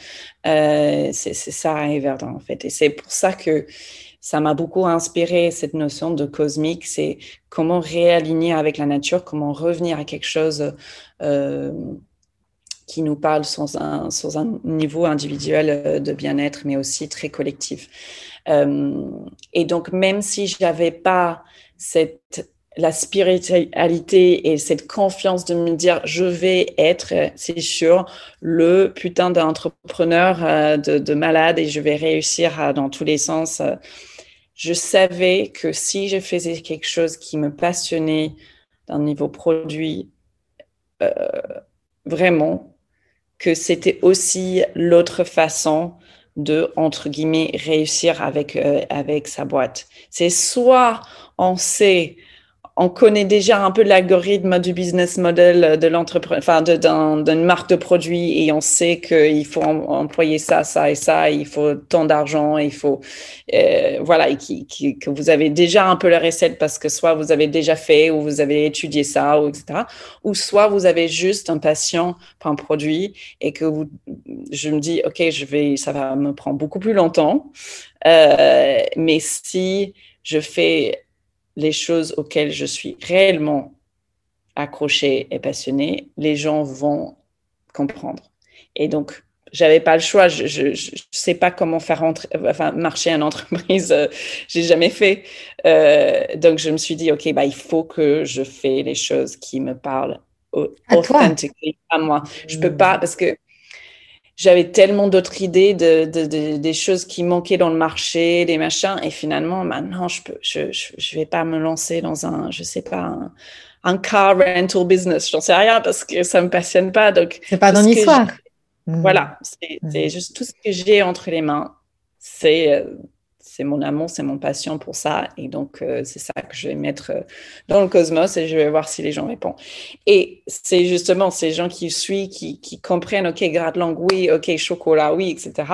Euh, c'est ça, Everdon, en fait. Et c'est pour ça que ça m'a beaucoup inspiré cette notion de cosmique, c'est comment réaligner avec la nature, comment revenir à quelque chose euh, qui nous parle sans un, niveau individuel euh, de bien-être, mais aussi très collectif. Euh, et donc, même si j'avais pas cette la spiritualité et cette confiance de me dire je vais être, c'est sûr, le putain d'entrepreneur euh, de, de, malade et je vais réussir dans tous les sens. Je savais que si je faisais quelque chose qui me passionnait d'un niveau produit, vraiment, que c'était aussi l'autre façon de, entre guillemets, réussir avec, euh, avec sa boîte. C'est soit on sait on connaît déjà un peu l'algorithme du business model de l'entreprise, enfin d'une marque de produit et on sait qu'il faut employer ça, ça et ça, il faut tant d'argent, il faut euh, voilà, et que vous avez déjà un peu la recette parce que soit vous avez déjà fait ou vous avez étudié ça ou etc. Ou soit vous avez juste un patient pour un produit et que vous, je me dis ok, je vais, ça va me prendre beaucoup plus longtemps, euh, mais si je fais les choses auxquelles je suis réellement accrochée et passionnée, les gens vont comprendre. Et donc, j'avais pas le choix. Je ne sais pas comment faire enfin, marcher une entreprise. Euh, j'ai jamais fait. Euh, donc, je me suis dit, OK, bah, il faut que je fais les choses qui me parlent authentiquement à moi. Je peux pas, parce que j'avais tellement d'autres idées de, des choses qui manquaient dans le marché, des machins. Et finalement, maintenant, je peux, je, je, vais pas me lancer dans un, je sais pas, un, car rental business. J'en sais rien parce que ça me passionne pas. Donc, c'est pas dans l'histoire. Mmh. Voilà, c'est mmh. juste tout ce que j'ai entre les mains. C'est euh, c'est mon amour, c'est mon passion pour ça. Et donc, euh, c'est ça que je vais mettre euh, dans le cosmos et je vais voir si les gens répondent. Et c'est justement ces gens qui suivent, qui, comprennent, OK, grade langue, oui, OK, chocolat, oui, etc.,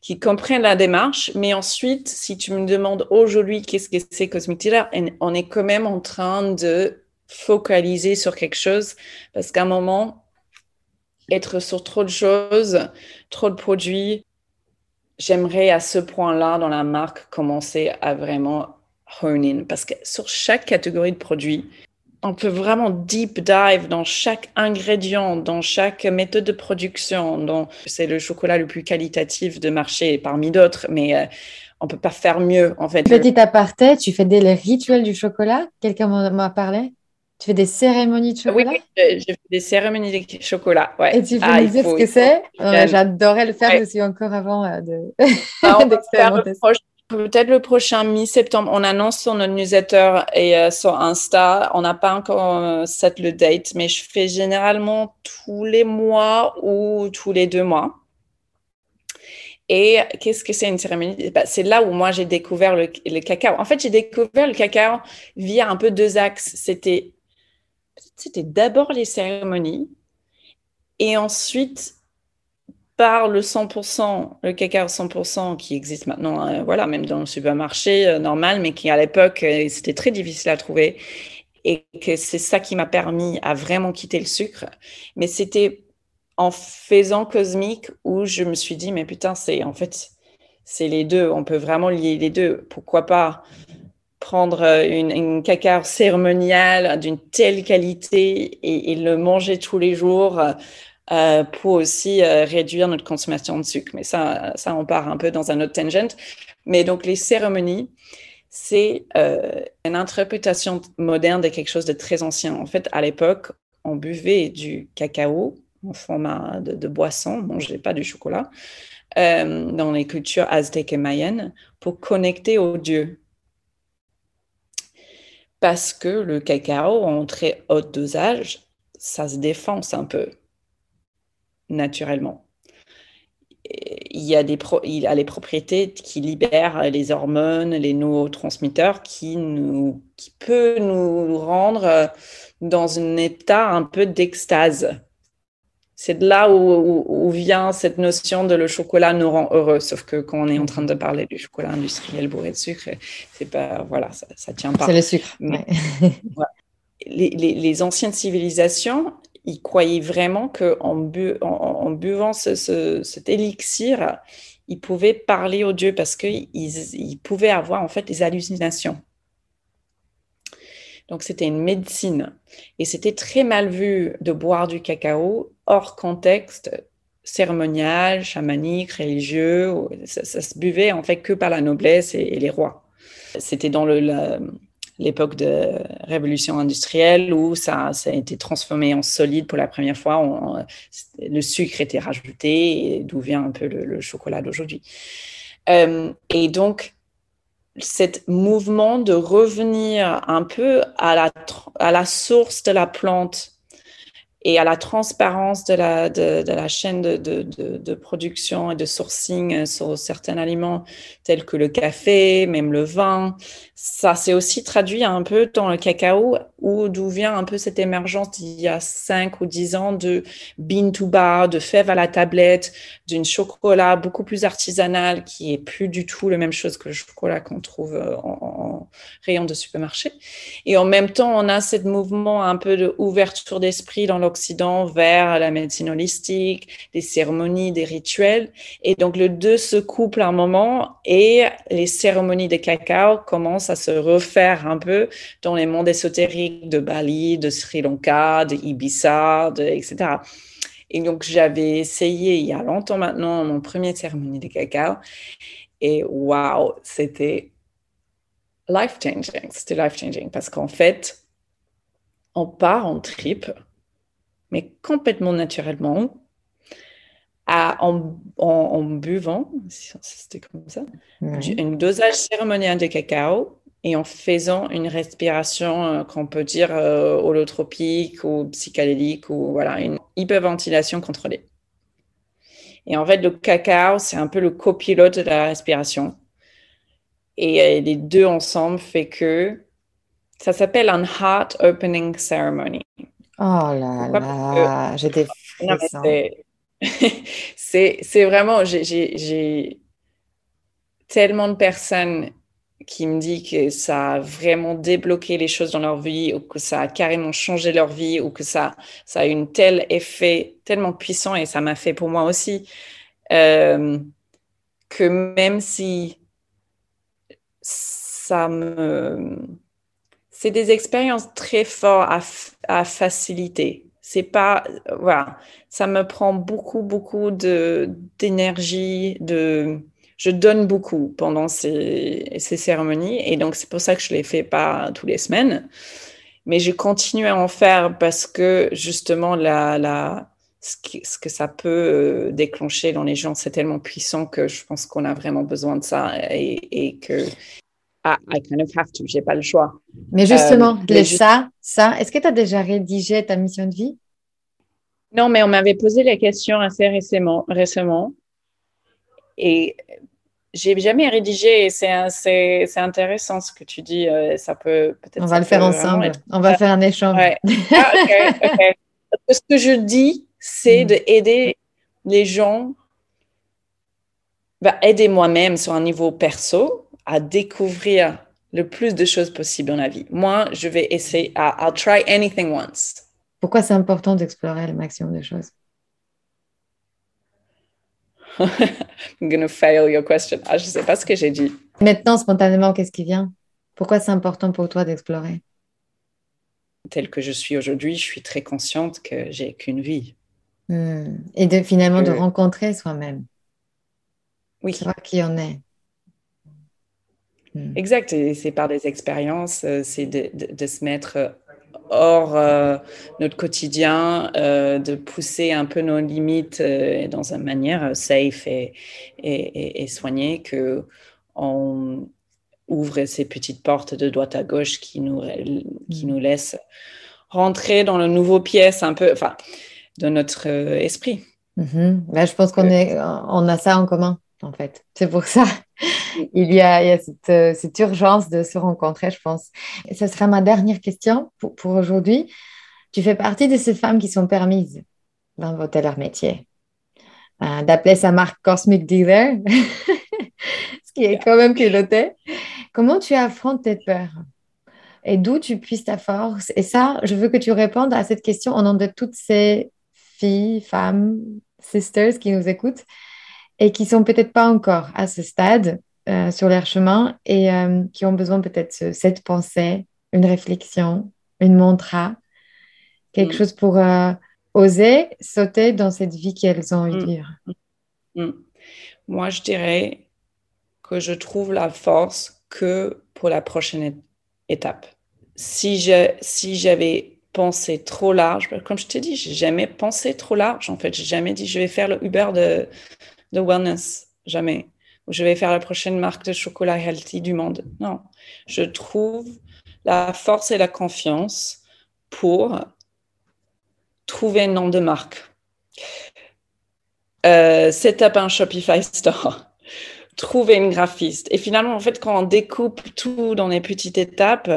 qui comprennent la démarche. Mais ensuite, si tu me demandes aujourd'hui qu'est-ce que c'est Cosmic Dealer, on est quand même en train de focaliser sur quelque chose parce qu'à un moment, être sur trop de choses, trop de produits, j'aimerais à ce point-là dans la marque commencer à vraiment hone in parce que sur chaque catégorie de produits, on peut vraiment deep dive dans chaque ingrédient, dans chaque méthode de production. Donc, c'est le chocolat le plus qualitatif de marché parmi d'autres, mais euh, on peut pas faire mieux en fait. Petit aparté, tu fais des rituels du chocolat? Quelqu'un m'a parlé? Tu fais des cérémonies de chocolat? Oui, j'ai fait des cérémonies de chocolat. Ouais. Et tu peux ah, nous dire ce que c'est J'adorais le faire aussi encore avant euh, de <laughs> ah, Peut-être le prochain mi-septembre, on annonce sur notre newsletter et euh, sur Insta. On n'a pas encore euh, set le date, mais je fais généralement tous les mois ou tous les deux mois. Et qu'est-ce que c'est une cérémonie? Bah, C'est là où moi j'ai découvert le, le, cacao. En fait, j'ai découvert le cacao via un peu deux axes. C'était c'était d'abord les cérémonies et ensuite par le 100%, le cacao 100% qui existe maintenant, euh, voilà, même dans le supermarché euh, normal, mais qui à l'époque, euh, c'était très difficile à trouver. Et que c'est ça qui m'a permis à vraiment quitter le sucre. Mais c'était en faisant cosmique où je me suis dit, mais putain, c'est en fait, c'est les deux. On peut vraiment lier les deux. Pourquoi pas prendre euh, une, cacao cérémoniale d'une telle qualité et, le manger tous les jours euh, pour aussi euh, réduire notre consommation de sucre. Mais ça, ça, on part un peu dans un autre tangent. Mais donc, les cérémonies, c'est une interprétation moderne de quelque chose de très ancien. En fait, à l'époque, on buvait du cacao en format de, boisson, on mangeait pas du chocolat, dans les cultures aztèques et mayennes, pour connecter aux dieux parce que le cacao en très haut dosage, ça se défonce un peu naturellement. Il y a, les propriétés qui libèrent les hormones, les neurotransmetteurs qui, nous, qui peut nous rendre dans un état un peu d'extase c'est de là où, vient cette notion de le chocolat nous rend heureux. Sauf que quand on est en train de parler du chocolat industriel bourré de sucre, c'est pas, voilà, ça, ça tient pas. C'est le sucre. <laughs> les, anciennes civilisations, ils croyaient vraiment qu'en bu, en, buvant cet élixir, ils pouvaient parler aux dieux parce qu'ils ils pouvaient avoir en fait des hallucinations. Donc c'était une médecine. Et c'était très mal vu de boire du cacao hors contexte cérémonial, chamanique, religieux. Ça, se buvait en fait que par la noblesse et, les rois. C'était dans l'époque de révolution industrielle où ça, a été transformé en solide pour la première fois. le sucre était rajouté, d'où vient un peu le, chocolat d'aujourd'hui. Euh, et donc, cet mouvement de revenir un peu à la, à la source de la plante et à la transparence de la, chaîne de, de, de, production et de sourcing sur certains aliments tels que le café, même le vin. Ça s'est aussi traduit un peu dans le cacao, où d'où vient un peu cette émergence il y a 5 ou 10 ans de bean to bar, de fèves à la tablette, d'une chocolat beaucoup plus artisanal qui est plus du tout la même chose que le chocolat qu'on trouve en, en, rayon de supermarché. Et en même temps, on a ce mouvement un peu d'ouverture d'esprit dans l'Occident vers la médecine holistique, des cérémonies, des rituels. Et donc, le deux se couple à un moment et les cérémonies de cacao commencent à se refaire un peu dans les mondes ésotériques de Bali, de Sri Lanka, de Ibiza, de, etc. Et donc, j'avais essayé il y a longtemps maintenant mon premier cérémonie de cacao. Et waouh, c'était life changing. C'était life changing parce qu'en fait, on part en trip, mais complètement naturellement, en, buvant, c'était comme ça, une dosage cérémonial de cacao et en faisant une respiration euh, qu'on peut dire euh, holotropique ou psychédélique ou voilà, une hyperventilation contrôlée. Et en fait, le cacao, c'est un peu le copilote de la respiration. Et euh, les deux ensemble fait que ça s'appelle un heart opening ceremony. Oh là là, j'étais <laughs> <laughs> c'est vraiment, j'ai tellement de personnes qui me disent que ça a vraiment débloqué les choses dans leur vie ou que ça a carrément changé leur vie ou que ça, a eu un tel effet tellement puissant et ça m'a fait pour moi aussi euh, que même si ça me... C'est des expériences très fortes à, à faciliter. C'est pas voilà ça me prend beaucoup beaucoup d'énergie de je donne beaucoup pendant ces, ces cérémonies et donc c'est pour ça que je les fais pas tous les semaines. Mais je continue à en faire parce que justement la, la ce, ce que ça peut euh, déclencher dans les gens c'est tellement puissant que je pense qu'on a vraiment besoin de ça et, et que ah, I kind of have to, j'ai pas le choix. Mais justement, euh, ça, ça, est-ce que tu as déjà rédigé ta mission de vie? Non, mais on m'avait posé la question assez récemment, récemment et j'ai jamais rédigé. C'est intéressant ce que tu dis. Euh, ça peut peut-être. On va le faire ensemble. On va faire un échange. <laughs> Ah, ce que je dis, c'est mm. d'aider les gens, bah, aider moi-même sur un niveau perso à découvrir le plus de choses possibles dans la vie. Moi, je vais essayer. I'll try anything once. Pourquoi c'est important d'explorer le maximum de choses? I'm gonna fail your question. Ah, je ne sais pas ce que j'ai dit. Maintenant, spontanément, qu'est-ce qui vient? Pourquoi c'est important pour toi d'explorer? Tel que je suis aujourd'hui, je suis très consciente que j'ai qu'une vie. Hmm. Et de finalement de rencontrer soi-même. Oui. Savoir qui on est. Hmm. Exact. Et c'est par des expériences, euh, c'est de, de, se mettre hors euh, notre quotidien, euh, de pousser un peu nos limites euh, dans une manière safe et, et, et, soignée, que on ouvre ces petites portes de droite à gauche qui nous, qui nous laissent rentrer dans le nouveau pièce un peu, enfin, de notre esprit. Mm-hmm. Là, je pense qu'on est, on a ça en commun, en fait. C'est pour ça il y a, euh, cette, urgence de se rencontrer, je pense. Et ce sera ma dernière question pour, aujourd'hui. Tu fais partie de ces femmes qui sont permises d'inventer leur métier, euh, d'appeler sa marque Cosmic Dealer, <laughs> ce qui est quand même piloté. Comment tu affrontes tes peurs? Et d'où tu puisses ta force? Et ça, je veux que tu répondes à cette question au nom de toutes ces filles, femmes, sisters qui nous écoutent et qui sont peut-être pas encore à ce stade euh, sur leur chemin et euh, qui ont besoin peut-être de cette pensée, une réflexion, une mantra, quelque mm. chose pour euh, oser sauter dans cette vie qu'elles ont envie de vivre. Mm. Mm. Moi, je dirais que je trouve la force que pour la prochaine étape. Si j'avais si pensé trop large, comme je t'ai dit, j'ai jamais pensé trop large. En fait, j'ai jamais dit je vais faire le Uber de de wellness, jamais. Ou je vais faire la prochaine marque de chocolat healthy du monde. Non, je trouve la force et la confiance pour trouver un nom de marque. Euh, set up un Shopify store, <laughs> trouver une graphiste. Et finalement, en fait, quand on découpe tout dans les petites étapes,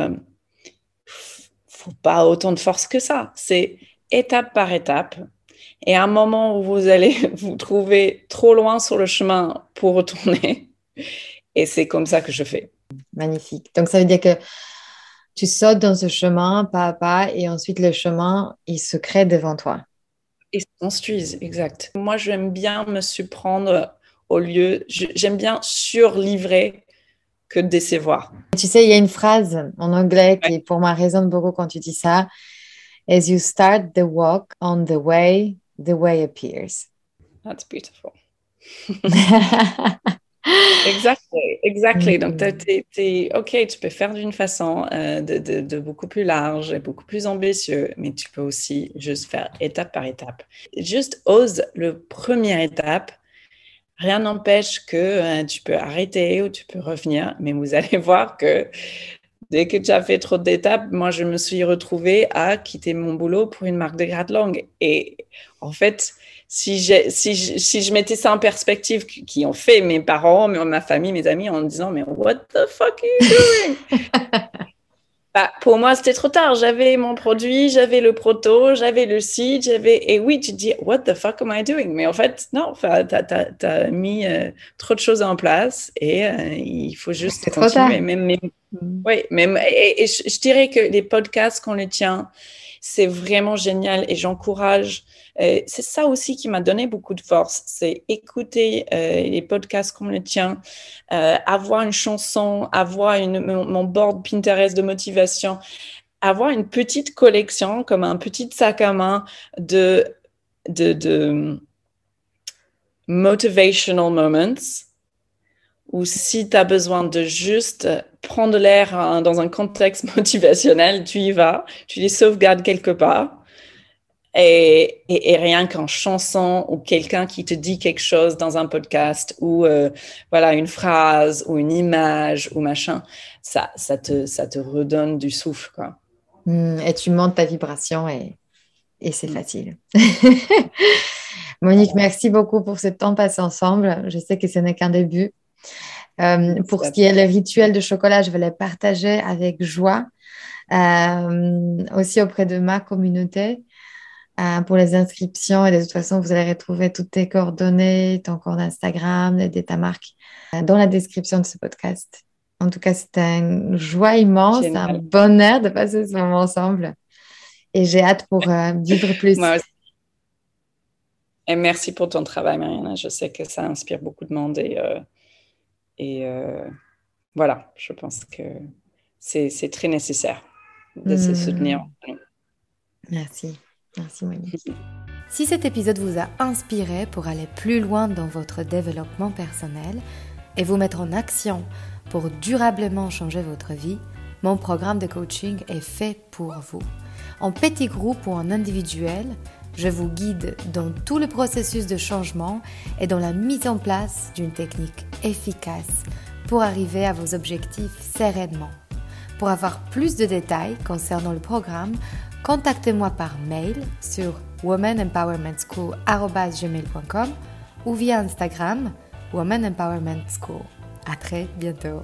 faut pas autant de force que ça. C'est étape par étape. Et à un moment où vous allez <laughs> vous trouver trop loin sur le chemin pour retourner, <laughs> et c'est comme ça que je fais. Magnifique. Donc ça veut dire que tu sautes dans ce chemin pas à pas et ensuite le chemin, il se crée devant toi. Et se construise, exact. Moi, j'aime bien me surprendre au lieu, j'aime bien surlivrer que décevoir. Tu sais, il y a une phrase en anglais qui, pour moi, résonne beaucoup quand tu dis ça. As you start the walk on the way, the way appears. That's beautiful. <laughs> Exactement. Exactly. Donc, Mm. tu OK, tu peux faire d'une façon euh, de, de- de beaucoup plus large et beaucoup plus ambitieux, mais tu peux aussi juste faire étape par étape. Juste ose le première étape. Rien n'empêche que euh, tu peux arrêter ou tu peux revenir, mais vous <laughs> allez voir que dès que tu as fait trop d'étapes, moi, je me suis retrouvée à quitter mon boulot pour une marque de grade longue. Et en fait, si, si, je- si je mettais ça en perspective, qui ont fait mes parents, ma famille, mes amis, en me disant, mais what the fuck are you doing? <laughs> Bah, pour moi, c'était trop tard. J'avais mon produit, j'avais le proto, j'avais le site, j'avais. Et oui, tu te dis, what the fuck am I doing? Mais en fait, non, enfin, t'as, t'as- t'as mis euh, trop de choses en place et euh, il faut juste C'est trop continuer. tard. Même, même Mm. oui, même, et, et je, je dirais que les podcasts qu'on les tient, c'est vraiment génial et j'encourage. Euh, c'est ça aussi qui m'a donné beaucoup de force, c'est écouter euh, les podcasts qu'on les tient, euh, avoir une chanson, avoir une, mon, board Pinterest de motivation, avoir une petite collection comme un petit sac à main de, de motivational moments ou si tu as besoin de juste prendre l'air hein, dans un contexte <laughs> motivationnel, tu y vas, tu les sauvegardes quelque part. Et, et, et rien qu'en chanson ou quelqu'un qui te dit quelque chose dans un podcast ou euh, voilà une phrase ou une image ou machin, ça, ça, te, ça te redonne du souffle. Quoi. Mm. Et tu montes ta vibration et, et c'est Mm. facile. <laughs> Monique, merci beaucoup pour ce temps passé ensemble. Je sais que ce n'est qu'un début. Euh, pour ce qui est le rituel de chocolat, je vais le partager avec joie, euh, aussi auprès de ma communauté. Euh, pour les inscriptions, et de toute façon, vous allez retrouver toutes tes coordonnées, ton compte Instagram, de ta marque, euh, dans la description de ce podcast. En tout cas, c'était une joie immense, Génial. un bonheur de passer ce moment ensemble. Et j'ai hâte pour euh, vivre plus. Moi aussi. Et merci pour ton travail, Mariana. Je sais que ça inspire beaucoup de monde et, euh, et euh, voilà, je pense que c'est c'est très nécessaire de se Mm. soutenir. Merci. Merci, Monique. Si cet épisode vous a inspiré pour aller plus loin dans votre développement personnel et vous mettre en action pour durablement changer votre vie, mon programme de coaching est fait pour vous. En petit groupe ou en individuel, je vous guide dans tout le processus de changement et dans la mise en place d'une technique efficace pour arriver à vos objectifs sereinement. Pour avoir plus de détails concernant le programme, contactez-moi par mail sur womanempowermentschool.com ou via Instagram Woman Empowerment School. À très bientôt.